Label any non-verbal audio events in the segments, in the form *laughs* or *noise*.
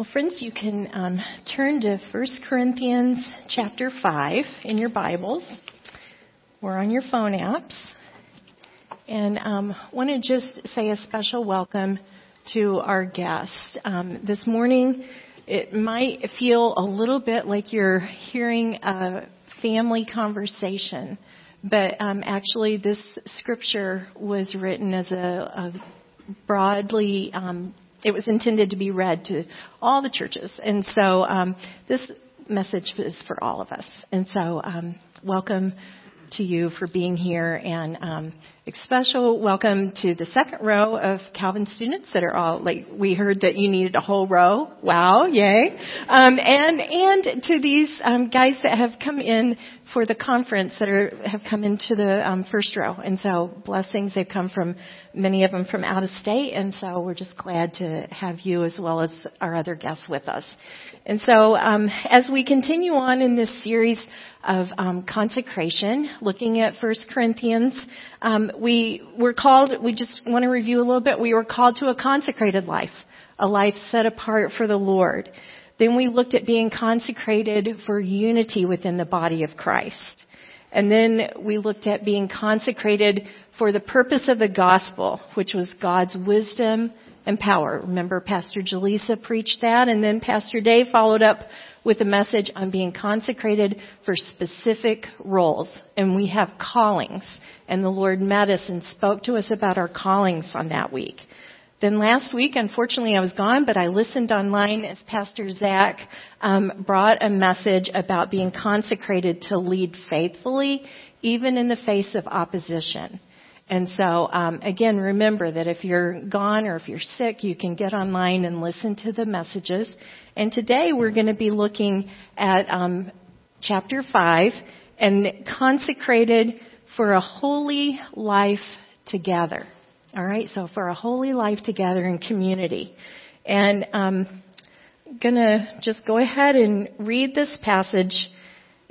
Well, friends, you can um, turn to 1 Corinthians chapter 5 in your Bibles or on your phone apps. And um, want to just say a special welcome to our guests. Um, this morning, it might feel a little bit like you're hearing a family conversation, but um, actually, this scripture was written as a, a broadly um, it was intended to be read to all the churches. And so um, this message is for all of us. And so um, welcome to you for being here and um, a special welcome to the second row of Calvin students that are all like we heard that you needed a whole row. Wow, yay! Um, and and to these um, guys that have come in for the conference that are have come into the um, first row. And so blessings. They've come from many of them from out of state, and so we're just glad to have you as well as our other guests with us. And so um, as we continue on in this series of um, consecration, looking at 1 Corinthians, um, we were called. We just want to review a little bit. We were called to a consecrated life, a life set apart for the Lord. Then we looked at being consecrated for unity within the body of Christ. And then we looked at being consecrated for the purpose of the gospel, which was God's wisdom and power. Remember Pastor Jaleesa preached that and then Pastor Dave followed up with a message on being consecrated for specific roles. And we have callings. And the Lord met us and spoke to us about our callings on that week. Then last week, unfortunately, I was gone, but I listened online as Pastor Zach um, brought a message about being consecrated to lead faithfully, even in the face of opposition. And so, um, again, remember that if you're gone or if you're sick, you can get online and listen to the messages. And today we're going to be looking at um, chapter five and consecrated for a holy life together. All right, so for a holy life together in community. And um, I'm going to just go ahead and read this passage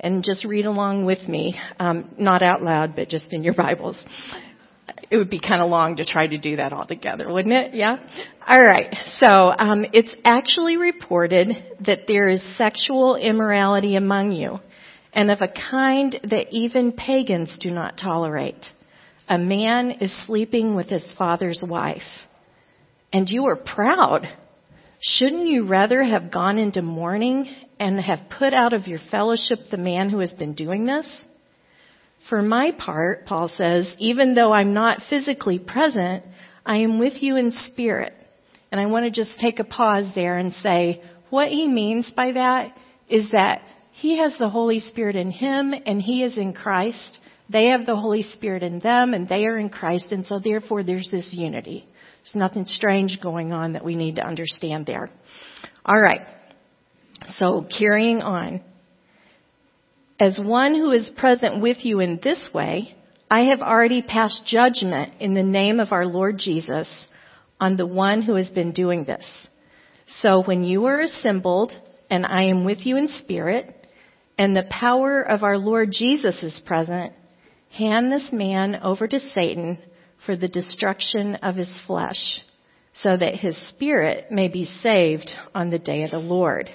and just read along with me. Um, not out loud, but just in your Bibles. It would be kind of long to try to do that all together, wouldn't it? Yeah? All right. So, um, it's actually reported that there is sexual immorality among you, and of a kind that even pagans do not tolerate a man is sleeping with his father's wife, and you are proud. Shouldn't you rather have gone into mourning and have put out of your fellowship the man who has been doing this? For my part, Paul says, even though I'm not physically present, I am with you in spirit. And I want to just take a pause there and say, what he means by that is that he has the Holy Spirit in him and he is in Christ they have the Holy Spirit in them and they are in Christ, and so therefore there's this unity. There's nothing strange going on that we need to understand there. All right. So carrying on. As one who is present with you in this way, I have already passed judgment in the name of our Lord Jesus on the one who has been doing this. So when you are assembled, and I am with you in spirit, and the power of our Lord Jesus is present, hand this man over to Satan for the destruction of his flesh, so that his spirit may be saved on the day of the Lord.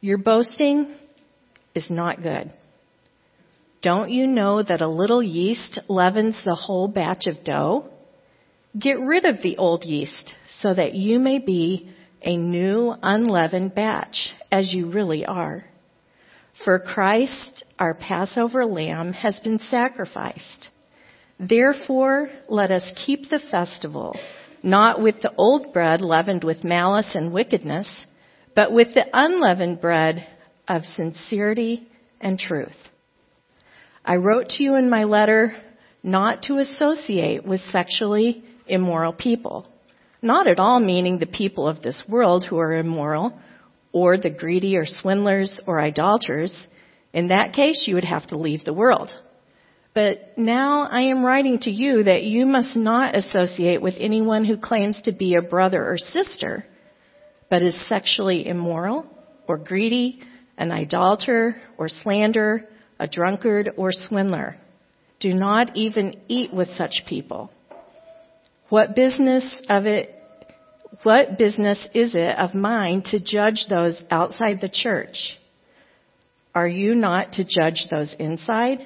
Your boasting is not good. Don't you know that a little yeast leavens the whole batch of dough? Get rid of the old yeast so that you may be a new unleavened batch, as you really are. For Christ, our Passover lamb, has been sacrificed. Therefore, let us keep the festival, not with the old bread leavened with malice and wickedness, but with the unleavened bread of sincerity and truth. I wrote to you in my letter not to associate with sexually immoral people, not at all meaning the people of this world who are immoral, or the greedy or swindlers or idolaters, in that case you would have to leave the world. But now I am writing to you that you must not associate with anyone who claims to be a brother or sister, but is sexually immoral or greedy, an idolater or slander, a drunkard or swindler. Do not even eat with such people. What business of it What business is it of mine to judge those outside the church? Are you not to judge those inside?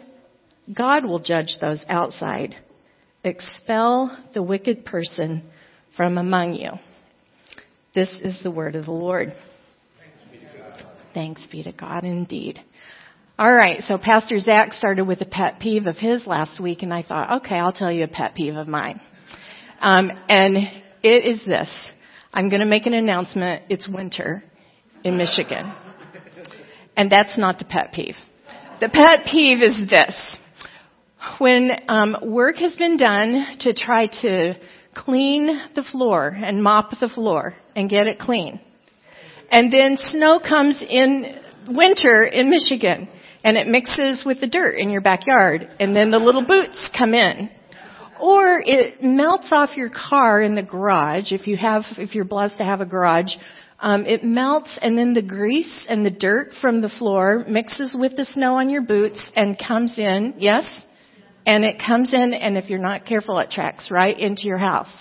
God will judge those outside. Expel the wicked person from among you. This is the word of the Lord. Thanks be to God indeed. All right, so Pastor Zach started with a pet peeve of his last week, and I thought, okay, I'll tell you a pet peeve of mine. Um, and it is this. I'm going to make an announcement. It's winter in Michigan. And that's not the pet peeve. The pet peeve is this. When um, work has been done to try to clean the floor and mop the floor and get it clean, and then snow comes in winter in Michigan and it mixes with the dirt in your backyard and then the little boots come in. Or it melts off your car in the garage if you have, if you're blessed to have a garage um, it melts, and then the grease and the dirt from the floor mixes with the snow on your boots and comes in. Yes, and it comes in, and if you're not careful, it tracks right into your house.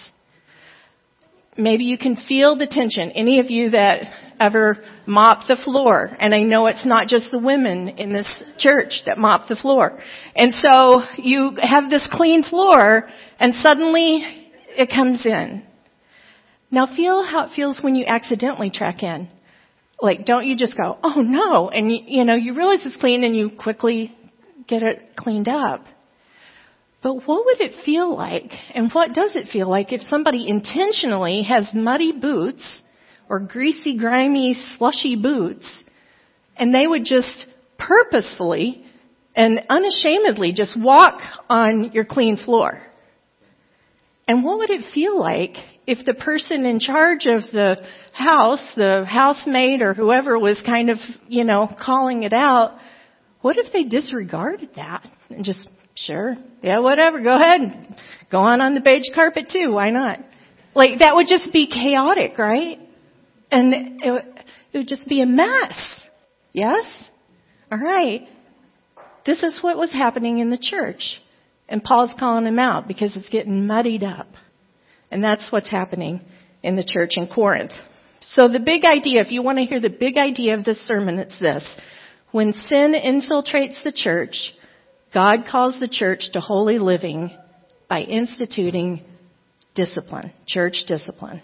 Maybe you can feel the tension. Any of you that ever mop the floor, and I know it's not just the women in this church that mop the floor. And so you have this clean floor, and suddenly it comes in. Now feel how it feels when you accidentally track in. Like, don't you just go, oh no, and you, you know, you realize it's clean and you quickly get it cleaned up. But what would it feel like, and what does it feel like if somebody intentionally has muddy boots or greasy, grimy, slushy boots, and they would just purposefully and unashamedly just walk on your clean floor? And what would it feel like if the person in charge of the house, the housemaid or whoever was kind of, you know, calling it out, what if they disregarded that and just, sure, yeah, whatever, go ahead, go on on the beige carpet too, why not? Like that would just be chaotic, right? And it, it would just be a mess. Yes? Alright. This is what was happening in the church. And Paul's calling them out because it's getting muddied up. And that's what's happening in the church in Corinth. So the big idea, if you want to hear the big idea of this sermon, it's this. When sin infiltrates the church, God calls the church to holy living by instituting discipline, church discipline.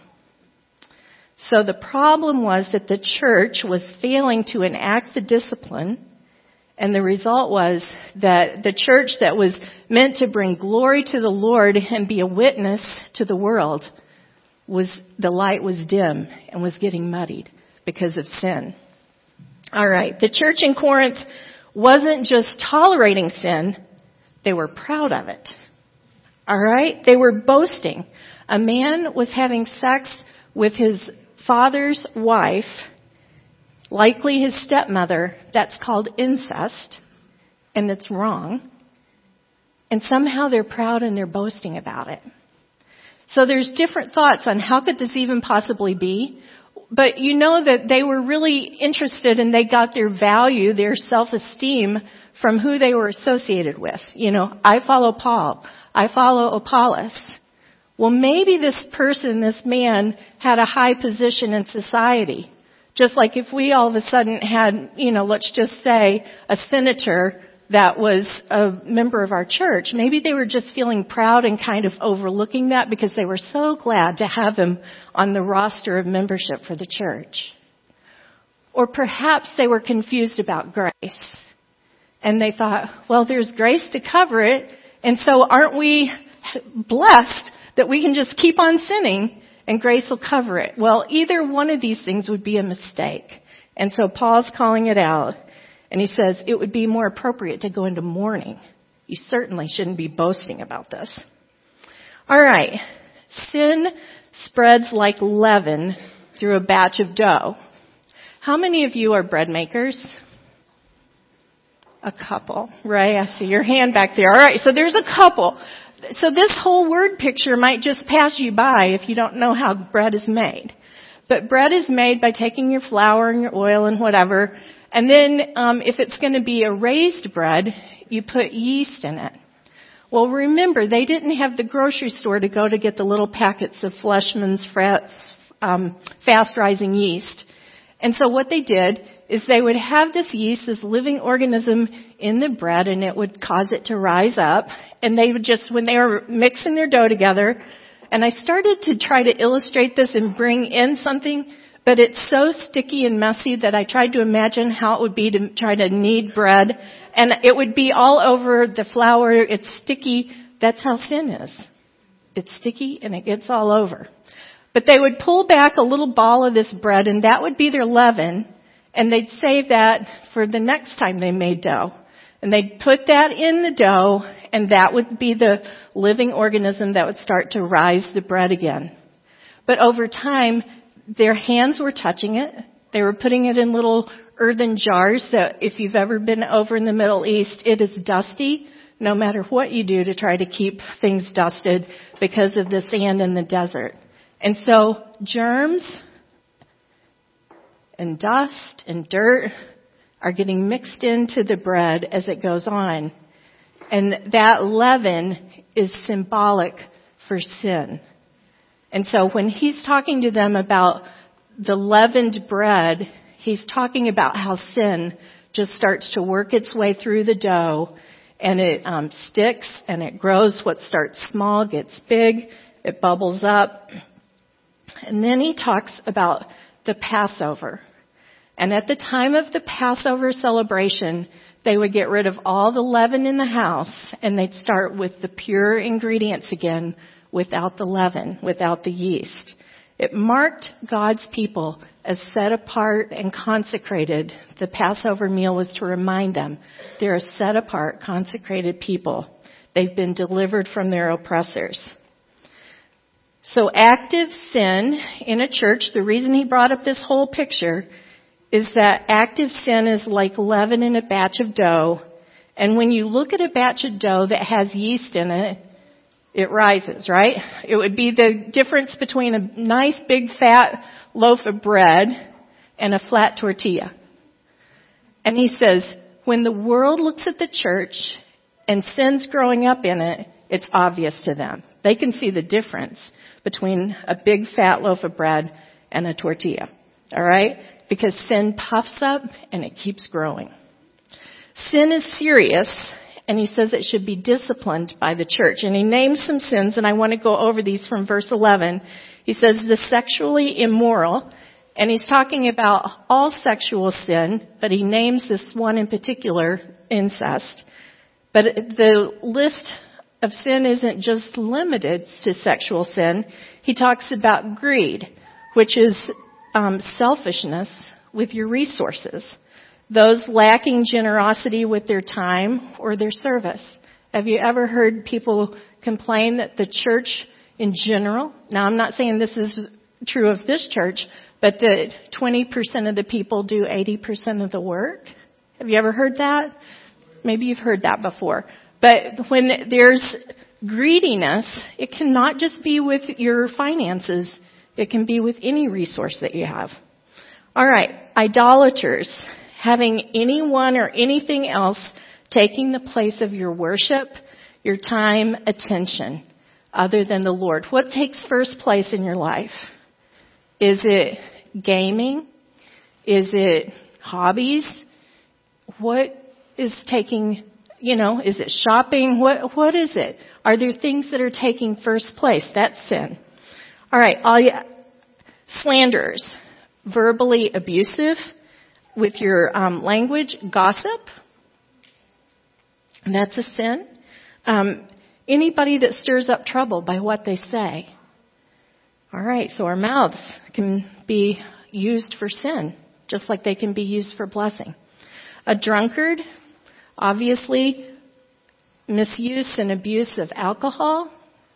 So the problem was that the church was failing to enact the discipline and the result was that the church that was meant to bring glory to the Lord and be a witness to the world was, the light was dim and was getting muddied because of sin. Alright, the church in Corinth wasn't just tolerating sin, they were proud of it. Alright? They were boasting. A man was having sex with his father's wife likely his stepmother, that's called incest, and it's wrong. And somehow they're proud and they're boasting about it. So there's different thoughts on how could this even possibly be. But you know that they were really interested and they got their value, their self-esteem from who they were associated with. You know, I follow Paul. I follow Apollos. Well, maybe this person, this man, had a high position in society. Just like if we all of a sudden had, you know, let's just say a senator that was a member of our church, maybe they were just feeling proud and kind of overlooking that because they were so glad to have him on the roster of membership for the church. Or perhaps they were confused about grace. And they thought, well, there's grace to cover it, and so aren't we blessed that we can just keep on sinning and grace will cover it. Well, either one of these things would be a mistake. And so Paul's calling it out, and he says it would be more appropriate to go into mourning. You certainly shouldn't be boasting about this. Alright. Sin spreads like leaven through a batch of dough. How many of you are bread makers? A couple, right? I see your hand back there. Alright, so there's a couple so this whole word picture might just pass you by if you don't know how bread is made. But bread is made by taking your flour and your oil and whatever, and then um, if it's going to be a raised bread, you put yeast in it. Well, remember they didn't have the grocery store to go to get the little packets of Fleischmann's um, fast rising yeast. And so what they did is they would have this yeast, this living organism in the bread, and it would cause it to rise up. And they would just, when they were mixing their dough together, and I started to try to illustrate this and bring in something, but it's so sticky and messy that I tried to imagine how it would be to try to knead bread. And it would be all over the flour, it's sticky. That's how sin is. It's sticky and it gets all over. But they would pull back a little ball of this bread and that would be their leaven and they'd save that for the next time they made dough. And they'd put that in the dough and that would be the living organism that would start to rise the bread again. But over time, their hands were touching it. They were putting it in little earthen jars that if you've ever been over in the Middle East, it is dusty no matter what you do to try to keep things dusted because of the sand in the desert. And so germs and dust and dirt are getting mixed into the bread as it goes on. And that leaven is symbolic for sin. And so when he's talking to them about the leavened bread, he's talking about how sin just starts to work its way through the dough and it um, sticks and it grows. What starts small gets big, it bubbles up, and then he talks about the Passover. And at the time of the Passover celebration, they would get rid of all the leaven in the house and they'd start with the pure ingredients again without the leaven, without the yeast. It marked God's people as set apart and consecrated. The Passover meal was to remind them they're a set apart, consecrated people. They've been delivered from their oppressors. So active sin in a church, the reason he brought up this whole picture is that active sin is like leaven in a batch of dough. And when you look at a batch of dough that has yeast in it, it rises, right? It would be the difference between a nice big fat loaf of bread and a flat tortilla. And he says, when the world looks at the church and sin's growing up in it, it's obvious to them. They can see the difference between a big fat loaf of bread and a tortilla. Alright? Because sin puffs up and it keeps growing. Sin is serious and he says it should be disciplined by the church. And he names some sins and I want to go over these from verse 11. He says the sexually immoral and he's talking about all sexual sin, but he names this one in particular, incest. But the list of sin isn't just limited to sexual sin. He talks about greed, which is um, selfishness with your resources. Those lacking generosity with their time or their service. Have you ever heard people complain that the church in general, now I'm not saying this is true of this church, but that 20% of the people do 80% of the work? Have you ever heard that? Maybe you've heard that before. But when there's greediness, it cannot just be with your finances. It can be with any resource that you have. Alright, idolaters. Having anyone or anything else taking the place of your worship, your time, attention, other than the Lord. What takes first place in your life? Is it gaming? Is it hobbies? What is taking you know, is it shopping? What, what is it? Are there things that are taking first place? That's sin. Alright, all you, slanderers, verbally abusive with your um, language, gossip, that's a sin. Um, anybody that stirs up trouble by what they say. Alright, so our mouths can be used for sin, just like they can be used for blessing. A drunkard, Obviously, misuse and abuse of alcohol,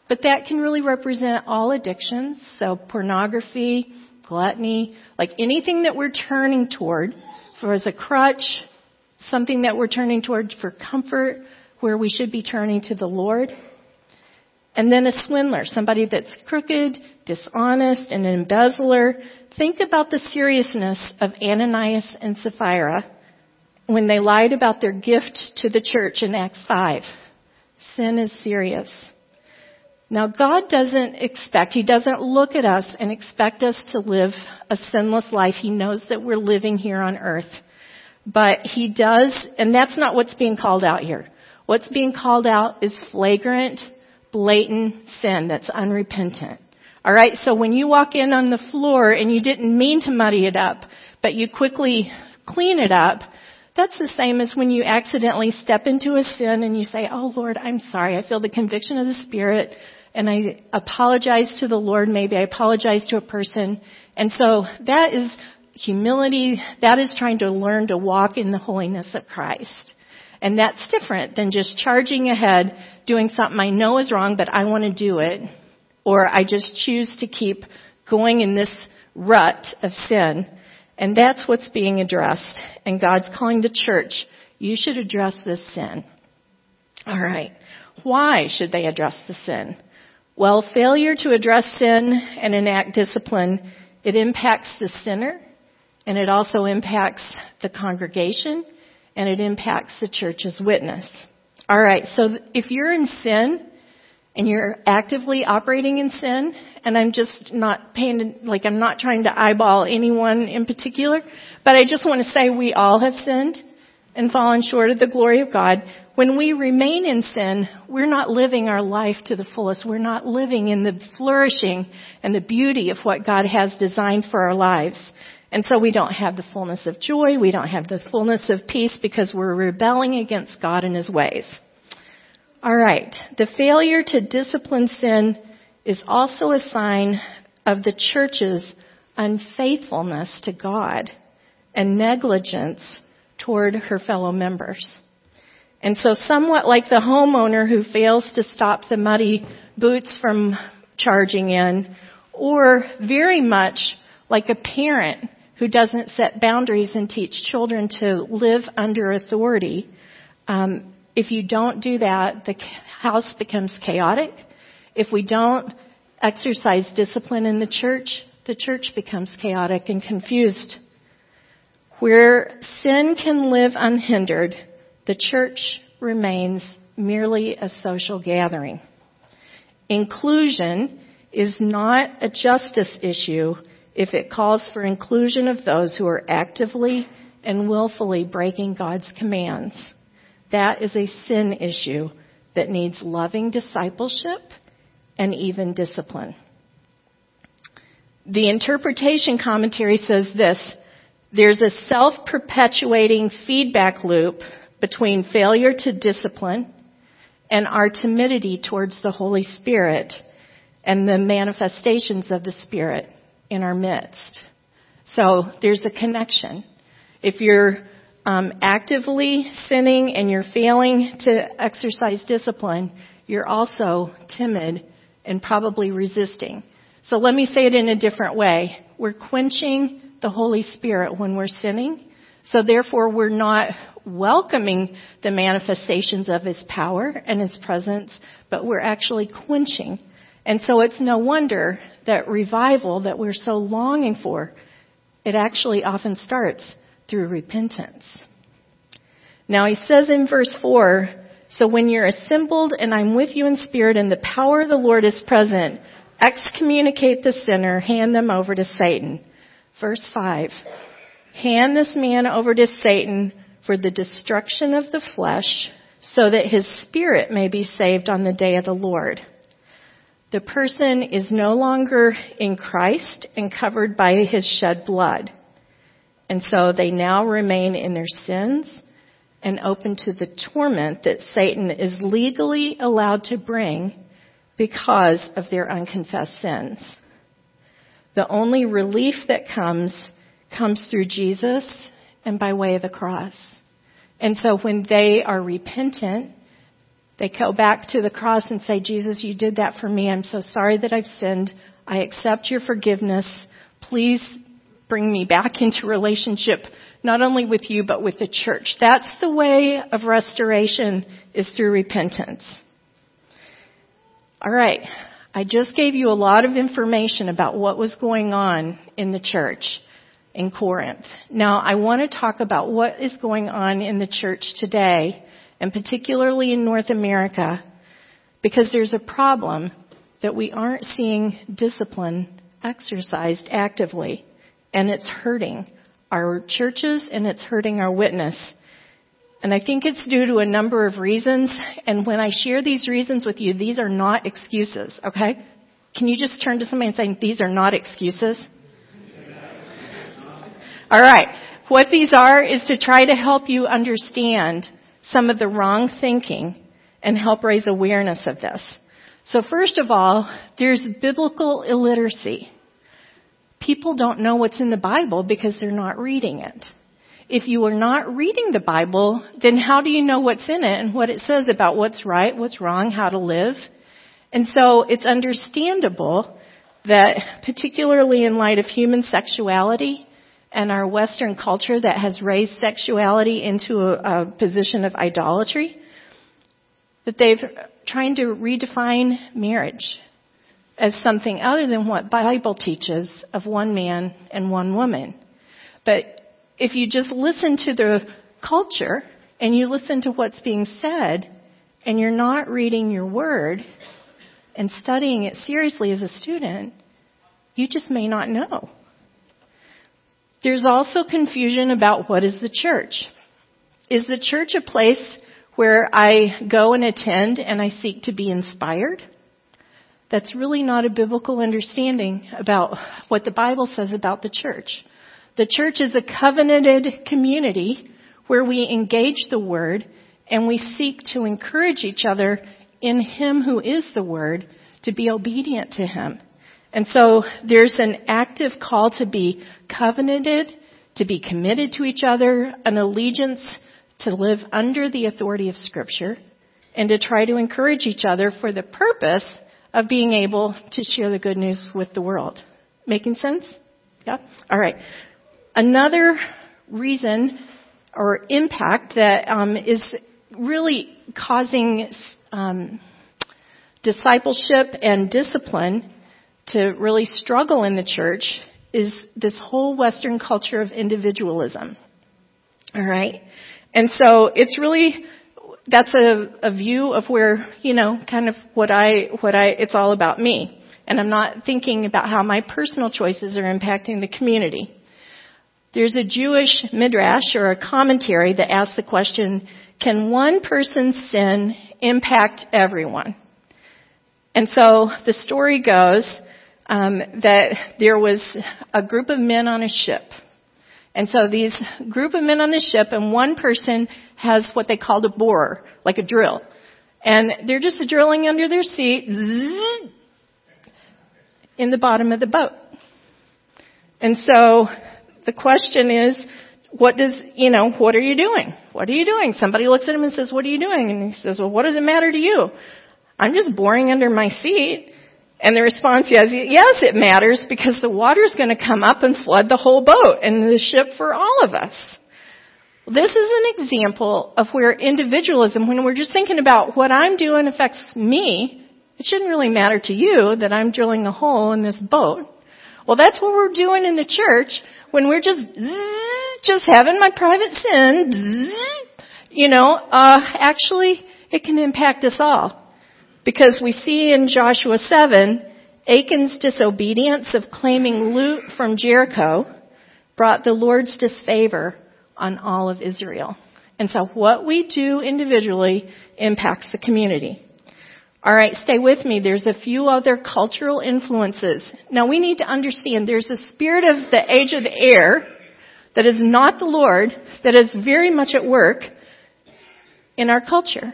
but that can really represent all addictions. So pornography, gluttony, like anything that we're turning toward for as a crutch, something that we're turning toward for comfort, where we should be turning to the Lord. And then a swindler, somebody that's crooked, dishonest, and an embezzler. Think about the seriousness of Ananias and Sapphira when they lied about their gift to the church in Acts 5. Sin is serious. Now God doesn't expect, He doesn't look at us and expect us to live a sinless life. He knows that we're living here on earth. But He does, and that's not what's being called out here. What's being called out is flagrant, blatant sin that's unrepentant. Alright, so when you walk in on the floor and you didn't mean to muddy it up, but you quickly clean it up, that's the same as when you accidentally step into a sin and you say, Oh Lord, I'm sorry. I feel the conviction of the Spirit and I apologize to the Lord. Maybe I apologize to a person. And so that is humility. That is trying to learn to walk in the holiness of Christ. And that's different than just charging ahead, doing something I know is wrong, but I want to do it. Or I just choose to keep going in this rut of sin. And that's what's being addressed. And God's calling the church, you should address this sin. Alright. Why should they address the sin? Well, failure to address sin and enact discipline, it impacts the sinner and it also impacts the congregation and it impacts the church's witness. Alright, so if you're in sin and you're actively operating in sin, and I'm just not paying, like I'm not trying to eyeball anyone in particular, but I just want to say we all have sinned and fallen short of the glory of God. When we remain in sin, we're not living our life to the fullest. We're not living in the flourishing and the beauty of what God has designed for our lives. And so we don't have the fullness of joy. We don't have the fullness of peace because we're rebelling against God and His ways. Alright. The failure to discipline sin is also a sign of the church's unfaithfulness to God and negligence toward her fellow members. And so somewhat like the homeowner who fails to stop the muddy boots from charging in, or very much like a parent who doesn't set boundaries and teach children to live under authority. Um, if you don't do that, the house becomes chaotic. If we don't exercise discipline in the church, the church becomes chaotic and confused. Where sin can live unhindered, the church remains merely a social gathering. Inclusion is not a justice issue if it calls for inclusion of those who are actively and willfully breaking God's commands. That is a sin issue that needs loving discipleship and even discipline. The interpretation commentary says this, there's a self-perpetuating feedback loop between failure to discipline and our timidity towards the Holy Spirit and the manifestations of the Spirit in our midst. So there's a connection. If you're um, actively sinning and you're failing to exercise discipline, you're also timid and probably resisting. So let me say it in a different way. We're quenching the Holy Spirit when we're sinning. So therefore we're not welcoming the manifestations of His power and His presence, but we're actually quenching. And so it's no wonder that revival that we're so longing for, it actually often starts through repentance. Now he says in verse 4, so when you're assembled and I'm with you in spirit and the power of the Lord is present, excommunicate the sinner, hand them over to Satan. Verse 5, hand this man over to Satan for the destruction of the flesh so that his spirit may be saved on the day of the Lord. The person is no longer in Christ and covered by his shed blood. And so they now remain in their sins and open to the torment that Satan is legally allowed to bring because of their unconfessed sins. The only relief that comes comes through Jesus and by way of the cross. And so when they are repentant, they go back to the cross and say, Jesus, you did that for me. I'm so sorry that I've sinned. I accept your forgiveness. Please bring me back into relationship, not only with you, but with the church. That's the way of restoration is through repentance. All right. I just gave you a lot of information about what was going on in the church in Corinth. Now, I want to talk about what is going on in the church today, and particularly in North America, because there's a problem that we aren't seeing discipline exercised actively, and it's hurting our churches and it's hurting our witness. And I think it's due to a number of reasons. And when I share these reasons with you, these are not excuses, okay? Can you just turn to somebody and say, these are not excuses? All right. What these are is to try to help you understand some of the wrong thinking and help raise awareness of this. So first of all, there's biblical illiteracy. People don't know what's in the Bible because they're not reading it. If you are not reading the Bible, then how do you know what's in it and what it says about what's right, what's wrong, how to live? And so it's understandable that particularly in light of human sexuality and our Western culture that has raised sexuality into a, a position of idolatry, that they've trying to redefine marriage as something other than what Bible teaches of one man and one woman. But if you just listen to the culture and you listen to what's being said and you're not reading your word and studying it seriously as a student, you just may not know. There's also confusion about what is the church. Is the church a place where I go and attend and I seek to be inspired? That's really not a biblical understanding about what the Bible says about the church. The church is a covenanted community where we engage the Word and we seek to encourage each other in Him who is the Word to be obedient to Him. And so there's an active call to be covenanted, to be committed to each other, an allegiance to live under the authority of Scripture, and to try to encourage each other for the purpose of being able to share the good news with the world. Making sense? Yeah? All right. Another reason or impact that um, is really causing um, discipleship and discipline to really struggle in the church is this whole Western culture of individualism. All right? And so it's really, that's a, a view of where, you know, kind of what I, what I, it's all about me. And I'm not thinking about how my personal choices are impacting the community. There's a Jewish midrash or a commentary that asks the question, can one person's sin impact everyone? And so the story goes um, that there was a group of men on a ship. And so these group of men on the ship and one person has what they called a borer, like a drill. And they're just drilling under their seat in the bottom of the boat. And so the question is, what does, you know, what are you doing? What are you doing? Somebody looks at him and says, what are you doing? And he says, well, what does it matter to you? I'm just boring under my seat. And the response is, yes, it matters because the water is going to come up and flood the whole boat and the ship for all of us. This is an example of where individualism, when we're just thinking about what I'm doing affects me, it shouldn't really matter to you that I'm drilling a hole in this boat. Well, that's what we're doing in the church when we're just, just having my private sin, you know, uh, actually, it can impact us all. Because we see in Joshua 7, Achan's disobedience of claiming loot from Jericho brought the Lord's disfavor on all of Israel. And so what we do individually impacts the community. Alright, stay with me. There's a few other cultural influences. Now we need to understand there's a spirit of the age of the air that is not the Lord, that is very much at work in our culture.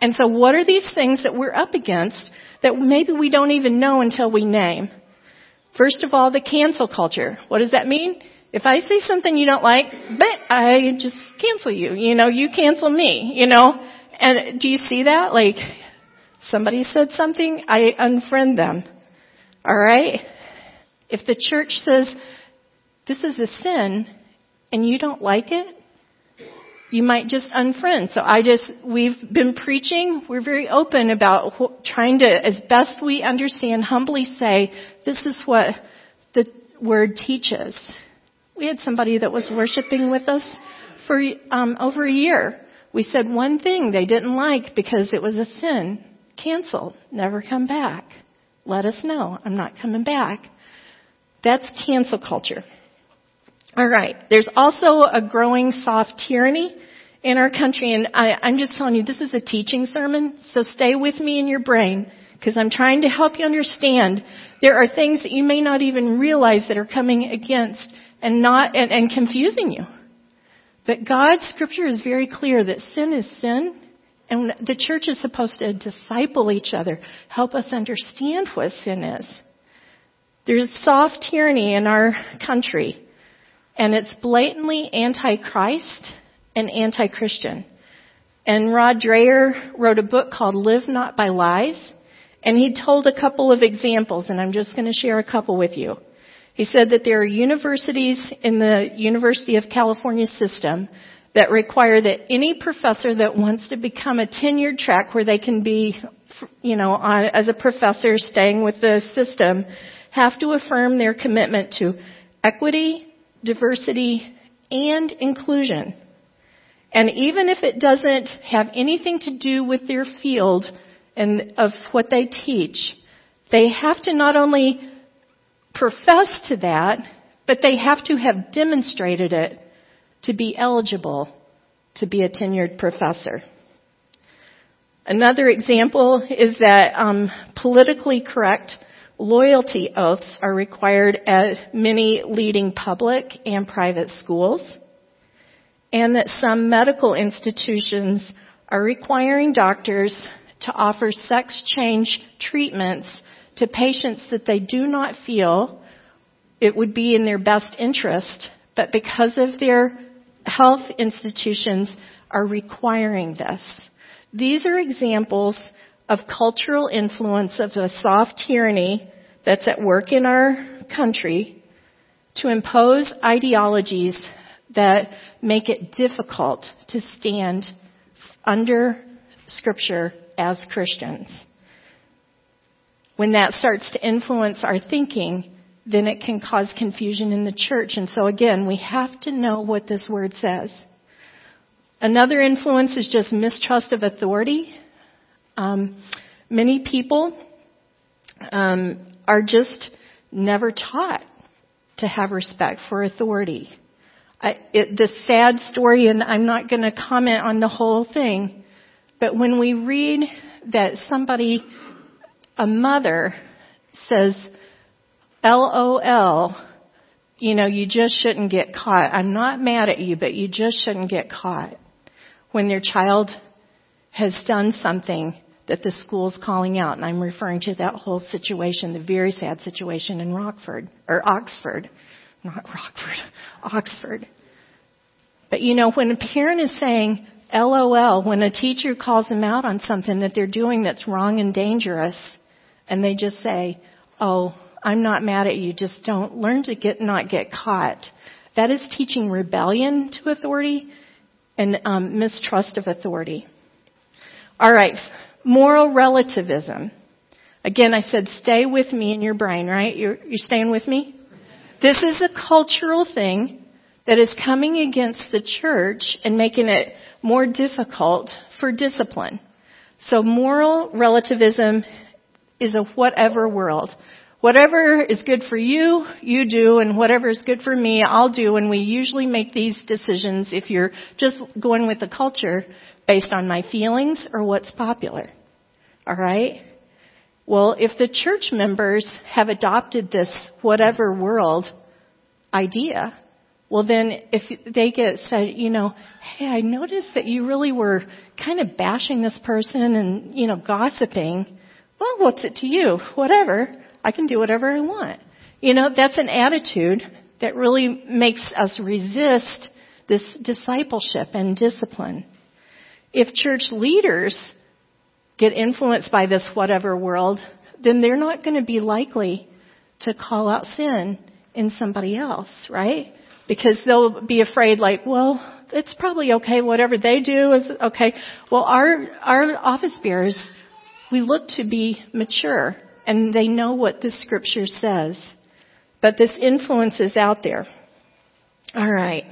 And so what are these things that we're up against that maybe we don't even know until we name? First of all, the cancel culture. What does that mean? If I say something you don't like, but I just cancel you. You know, you cancel me, you know? And do you see that? Like, somebody said something, I unfriend them. Alright? If the church says, this is a sin, and you don't like it, you might just unfriend. So I just, we've been preaching, we're very open about trying to, as best we understand, humbly say, this is what the word teaches. We had somebody that was worshiping with us for um, over a year. We said one thing they didn't like because it was a sin. cancel, never come back. Let us know. I'm not coming back. That's cancel culture. All right. There's also a growing soft tyranny in our country, and I, I'm just telling you, this is a teaching sermon, so stay with me in your brain, because I'm trying to help you understand there are things that you may not even realize that are coming against and not and, and confusing you. But God's scripture is very clear that sin is sin, and the church is supposed to disciple each other, help us understand what sin is. There's soft tyranny in our country, and it's blatantly anti-Christ and anti-Christian. And Rod Dreher wrote a book called Live Not by Lies, and he told a couple of examples, and I'm just going to share a couple with you. He said that there are universities in the University of California system that require that any professor that wants to become a tenured track where they can be, you know, as a professor staying with the system, have to affirm their commitment to equity, diversity, and inclusion. And even if it doesn't have anything to do with their field and of what they teach, they have to not only profess to that, but they have to have demonstrated it to be eligible to be a tenured professor. Another example is that um, politically correct loyalty oaths are required at many leading public and private schools, and that some medical institutions are requiring doctors to offer sex change treatments to patients that they do not feel it would be in their best interest, but because of their health institutions are requiring this. These are examples of cultural influence of the soft tyranny that's at work in our country to impose ideologies that make it difficult to stand under scripture as Christians. When that starts to influence our thinking, then it can cause confusion in the church. And so again, we have to know what this word says. Another influence is just mistrust of authority. Um, many people um, are just never taught to have respect for authority. I, it, the sad story, and I'm not going to comment on the whole thing, but when we read that somebody, a mother, says, LOL, you know, you just shouldn't get caught. I'm not mad at you, but you just shouldn't get caught when your child has done something that the school's calling out. And I'm referring to that whole situation, the very sad situation in Rockford, or Oxford. Not Rockford, *laughs* Oxford. But you know, when a parent is saying, LOL, when a teacher calls them out on something that they're doing that's wrong and dangerous, and they just say, oh, I'm not mad at you, just don't learn to get, not get caught. That is teaching rebellion to authority and um, mistrust of authority. All right, moral relativism. Again, I said stay with me in your brain, right? You're, you're staying with me? This is a cultural thing that is coming against the church and making it more difficult for discipline. So moral relativism is a whatever world. Whatever is good for you, you do, and whatever is good for me, I'll do. And we usually make these decisions if you're just going with the culture based on my feelings or what's popular. Alright? Well, if the church members have adopted this whatever world idea, well then if they get said, you know, hey, I noticed that you really were kind of bashing this person and, you know, gossiping. Well, what's it to you? Whatever. I can do whatever I want. You know, that's an attitude that really makes us resist this discipleship and discipline. If church leaders get influenced by this whatever world, then they're not going to be likely to call out sin in somebody else, right? Because they'll be afraid like, well, it's probably okay, whatever they do is okay. Well, our, our office bearers, we look to be mature and they know what the scripture says. But this influence is out there. All right.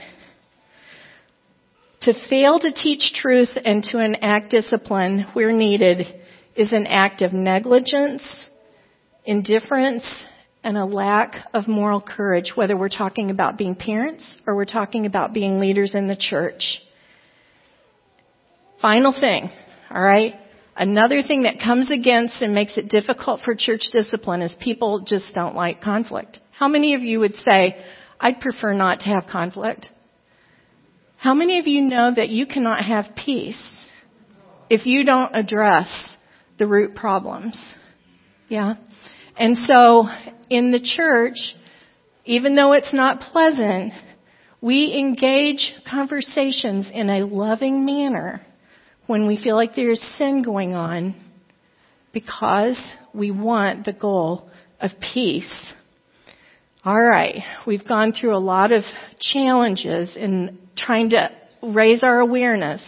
To fail to teach truth and to enact discipline where needed is an act of negligence, indifference, and a lack of moral courage, whether we're talking about being parents or we're talking about being leaders in the church. Final thing, alright? Another thing that comes against and makes it difficult for church discipline is people just don't like conflict. How many of you would say, I'd prefer not to have conflict? How many of you know that you cannot have peace if you don't address the root problems? Yeah? And so in the church, even though it's not pleasant, we engage conversations in a loving manner when we feel like there's sin going on because we want the goal of peace. All right, we've gone through a lot of challenges in trying to raise our awareness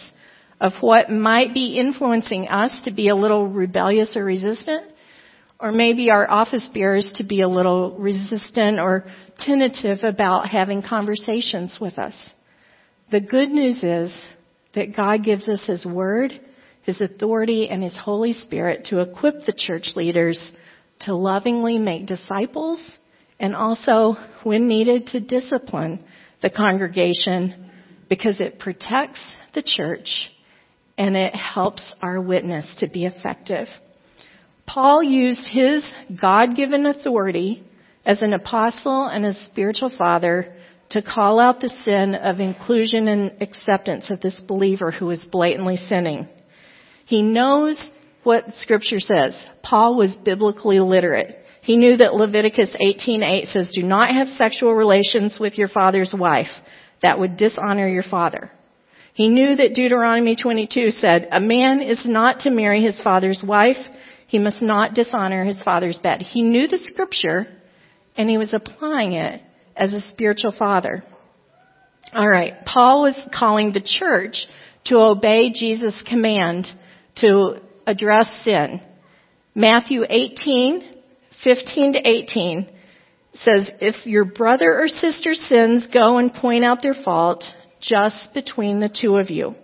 of what might be influencing us to be a little rebellious or resistant or maybe our office bearers to be a little resistant or tentative about having conversations with us. The good news is that God gives us His Word, His authority, and His Holy Spirit to equip the church leaders to lovingly make disciples and also, when needed, to discipline the congregation because it protects the church and it helps our witness to be effective. Paul used his God-given authority as an apostle and a spiritual father to call out the sin of inclusion and acceptance of this believer who is blatantly sinning. He knows what scripture says. Paul was biblically literate. He knew that Leviticus 18:8 says, "Do not have sexual relations with your father's wife. That would dishonor your father." He knew that Deuteronomy 22 said, "A man is not to marry his father's wife he must not dishonor his father's bed. He knew the scripture and he was applying it as a spiritual father. Alright, Paul was calling the church to obey Jesus' command to address sin. Matthew 18, 15 to 18 says, if your brother or sister sins, go and point out their fault just between the two of you.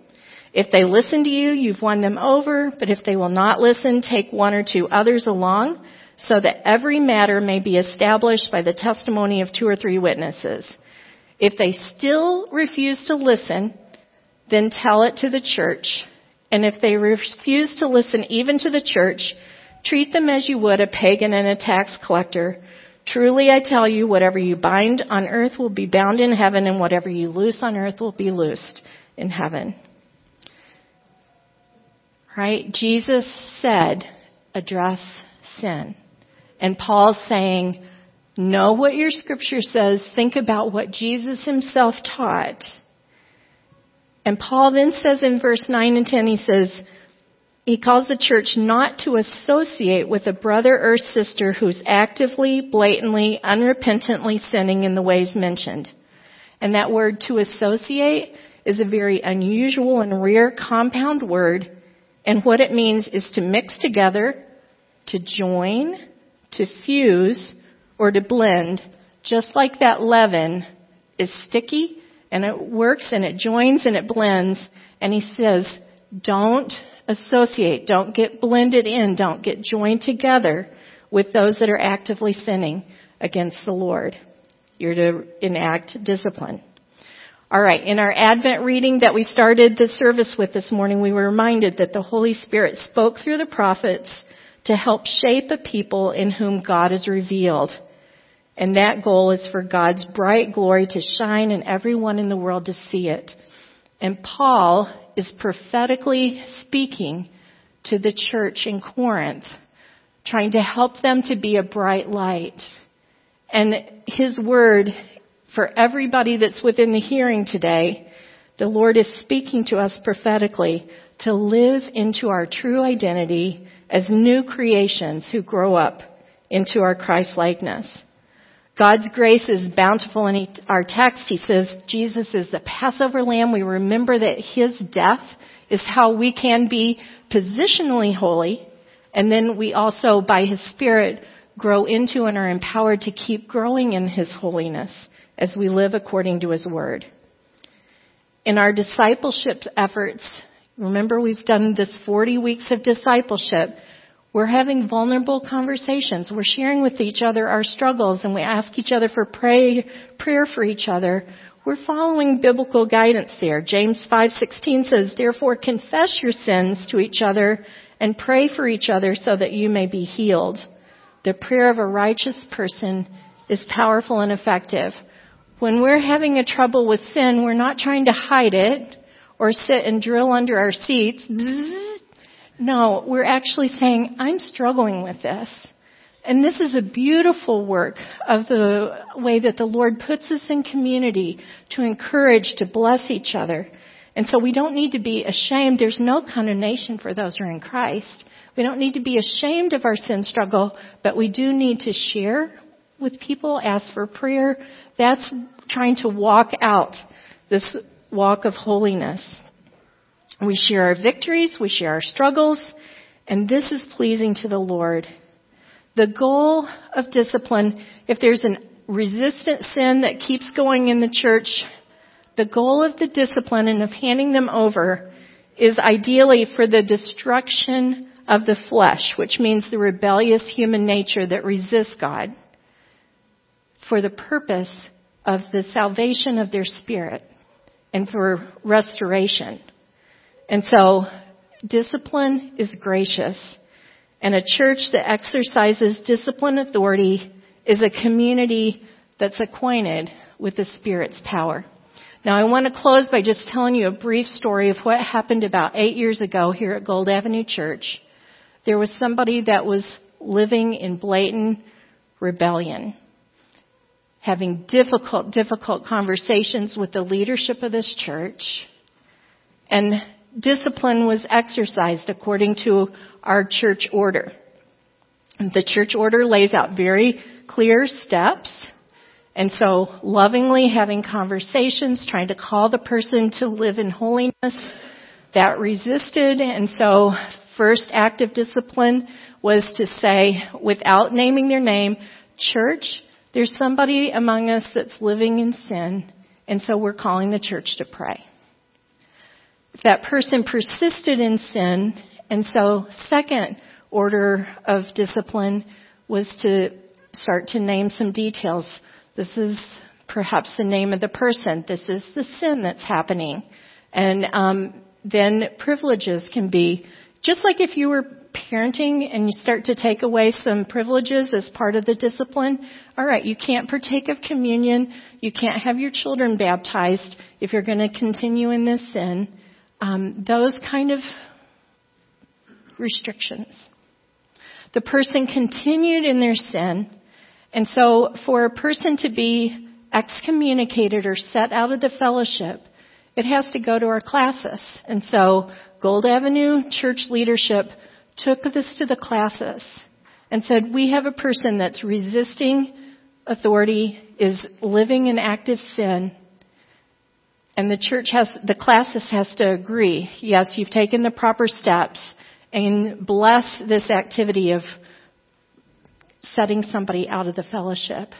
If they listen to you, you've won them over, but if they will not listen, take one or two others along, so that every matter may be established by the testimony of two or three witnesses. If they still refuse to listen, then tell it to the church. And if they refuse to listen even to the church, treat them as you would a pagan and a tax collector. Truly I tell you, whatever you bind on earth will be bound in heaven, and whatever you loose on earth will be loosed in heaven. Right? Jesus said, address sin. And Paul's saying, know what your scripture says, think about what Jesus himself taught. And Paul then says in verse 9 and 10, he says, he calls the church not to associate with a brother or sister who's actively, blatantly, unrepentantly sinning in the ways mentioned. And that word to associate is a very unusual and rare compound word and what it means is to mix together, to join, to fuse, or to blend, just like that leaven is sticky and it works and it joins and it blends. And he says, don't associate, don't get blended in, don't get joined together with those that are actively sinning against the Lord. You're to enact discipline. All right, in our Advent reading that we started the service with this morning, we were reminded that the Holy Spirit spoke through the prophets to help shape a people in whom God is revealed. And that goal is for God's bright glory to shine and everyone in the world to see it. And Paul is prophetically speaking to the church in Corinth, trying to help them to be a bright light. And his word for everybody that's within the hearing today, the Lord is speaking to us prophetically to live into our true identity as new creations who grow up into our Christ likeness. God's grace is bountiful in our text. He says Jesus is the Passover lamb. We remember that his death is how we can be positionally holy. And then we also, by his spirit, grow into and are empowered to keep growing in his holiness as we live according to His Word. In our discipleship efforts, remember we've done this 40 weeks of discipleship. We're having vulnerable conversations. We're sharing with each other our struggles and we ask each other for pray, prayer for each other. We're following biblical guidance there. James 5:16 says, "Therefore confess your sins to each other and pray for each other so that you may be healed." The prayer of a righteous person is powerful and effective. When we're having a trouble with sin, we're not trying to hide it or sit and drill under our seats. No, we're actually saying, I'm struggling with this. And this is a beautiful work of the way that the Lord puts us in community to encourage, to bless each other. And so we don't need to be ashamed. There's no condemnation for those who are in Christ. We don't need to be ashamed of our sin struggle, but we do need to share with people, ask for prayer. That's trying to walk out this walk of holiness. We share our victories, we share our struggles, and this is pleasing to the Lord. The goal of discipline, if there's a resistant sin that keeps going in the church, the goal of the discipline and of handing them over is ideally for the destruction of the flesh, which means the rebellious human nature that resists God, for the purpose of the salvation of their spirit and for restoration. And so, discipline is gracious. And a church that exercises discipline authority is a community that's acquainted with the Spirit's power. Now I want to close by just telling you a brief story of what happened about eight years ago here at Gold Avenue Church. There was somebody that was living in blatant rebellion, having difficult, difficult conversations with the leadership of this church, and discipline was exercised according to our church order. The church order lays out very clear steps. And so lovingly having conversations, trying to call the person to live in holiness, that resisted. And so first act of discipline was to say, without naming their name, church, there's somebody among us that's living in sin. And so we're calling the church to pray. That person persisted in sin, and so second order of discipline was to start to name some details. This is perhaps the name of the person. This is the sin that's happening. And um, then privileges can be just like if you were parenting and you start to take away some privileges as part of the discipline. All right, you can't partake of communion. You can't have your children baptized if you're going to continue in this sin um, those kind of restrictions. The person continued in their sin, and so for a person to be excommunicated or set out of the fellowship, it has to go to our classis. And so Gold Avenue church leadership took this to the classis and said, we have a person that's resisting authority, is living in active sin, and the church has, the classis has to agree, yes, you've taken the proper steps and bless this activity of setting somebody out of the fellowship.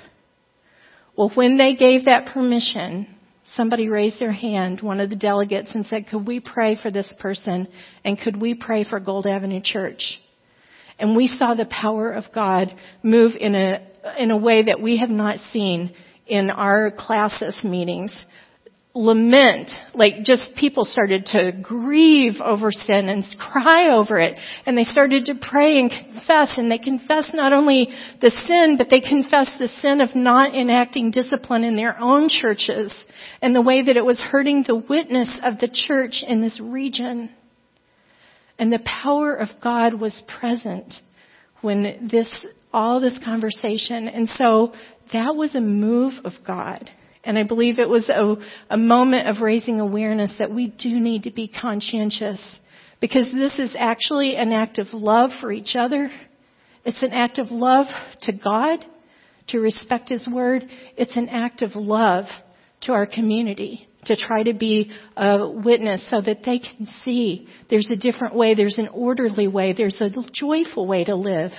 Well, when they gave that permission, somebody raised their hand, one of the delegates, and said, could we pray for this person? And could we pray for Gold Avenue Church? And we saw the power of God move in a, in a way that we have not seen in our classis meetings lament, like just people started to grieve over sin and cry over it. And they started to pray and confess and they confessed not only the sin, but they confessed the sin of not enacting discipline in their own churches and the way that it was hurting the witness of the church in this region. And the power of God was present when this, all this conversation. And so that was a move of God. And I believe it was a, a moment of raising awareness that we do need to be conscientious because this is actually an act of love for each other. It's an act of love to God, to respect His Word. It's an act of love to our community, to try to be a witness so that they can see there's a different way, there's an orderly way, there's a joyful way to live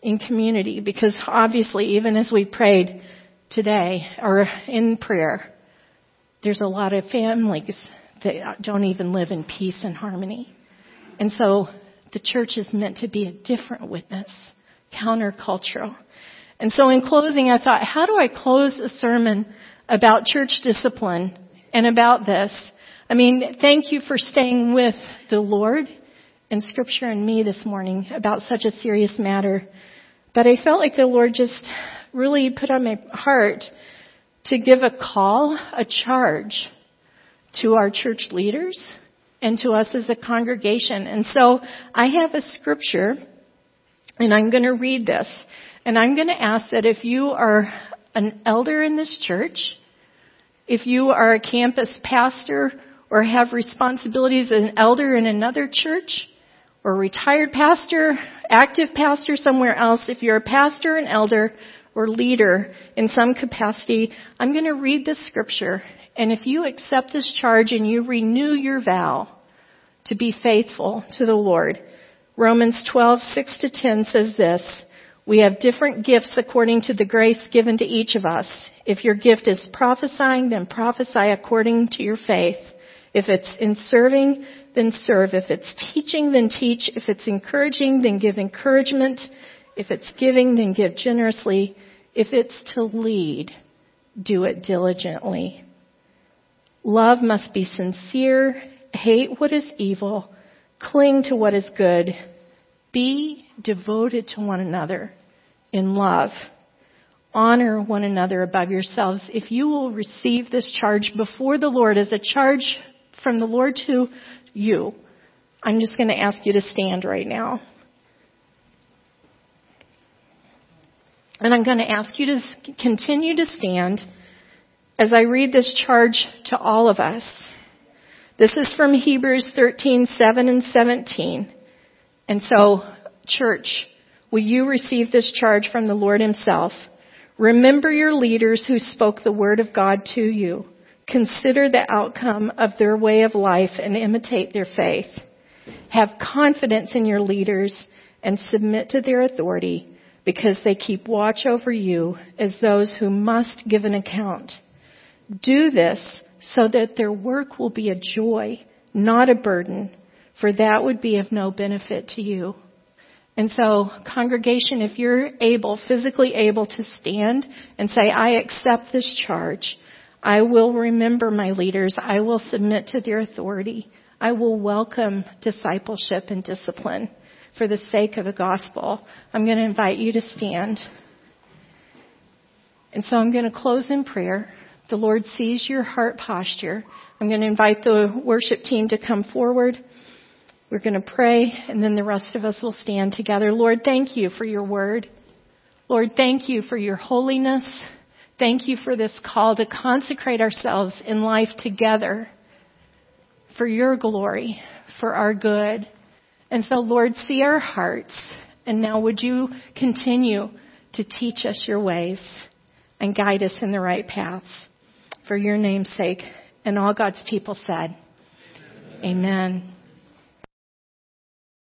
in community. Because obviously, even as we prayed, today or in prayer, there's a lot of families that don't even live in peace and harmony. And so the church is meant to be a different witness, countercultural. And so in closing, I thought, how do I close a sermon about church discipline and about this? I mean, thank you for staying with the Lord and scripture and me this morning about such a serious matter. But I felt like the Lord just really put on my heart to give a call, a charge to our church leaders and to us as a congregation. And so I have a scripture and I'm going to read this. And I'm going to ask that if you are an elder in this church, if you are a campus pastor or have responsibilities as an elder in another church, or retired pastor, active pastor somewhere else, if you're a pastor, an elder, or leader in some capacity, I'm going to read this scripture. And if you accept this charge and you renew your vow to be faithful to the Lord, Romans 12, 6 to 10 says this, we have different gifts according to the grace given to each of us. If your gift is prophesying, then prophesy according to your faith. If it's in serving, then serve. If it's teaching, then teach. If it's encouraging, then give encouragement. If it's giving, then give generously. If it's to lead, do it diligently. Love must be sincere. Hate what is evil. Cling to what is good. Be devoted to one another in love. Honor one another above yourselves. If you will receive this charge before the Lord as a charge from the Lord to you. I'm just going to ask you to stand right now. And I'm going to ask you to continue to stand as I read this charge to all of us. This is from Hebrews 13, 7 and 17. And so, church, will you receive this charge from the Lord himself? Remember your leaders who spoke the word of God to you. Consider the outcome of their way of life and imitate their faith. Have confidence in your leaders and submit to their authority because they keep watch over you as those who must give an account. Do this so that their work will be a joy, not a burden, for that would be of no benefit to you. And so, congregation, if you're able, physically able to stand and say, I accept this charge, I will remember my leaders. I will submit to their authority. I will welcome discipleship and discipline for the sake of the gospel. I'm going to invite you to stand. And so I'm going to close in prayer. The Lord sees your heart posture. I'm going to invite the worship team to come forward. We're going to pray, and then the rest of us will stand together. Lord, thank you for your word. Lord, thank you for your holiness. Thank you for this call to consecrate ourselves in life together for your glory, for our good. And so, Lord, see our hearts. And now would you continue to teach us your ways and guide us in the right paths for your name's sake. And all God's people said, Amen. Amen.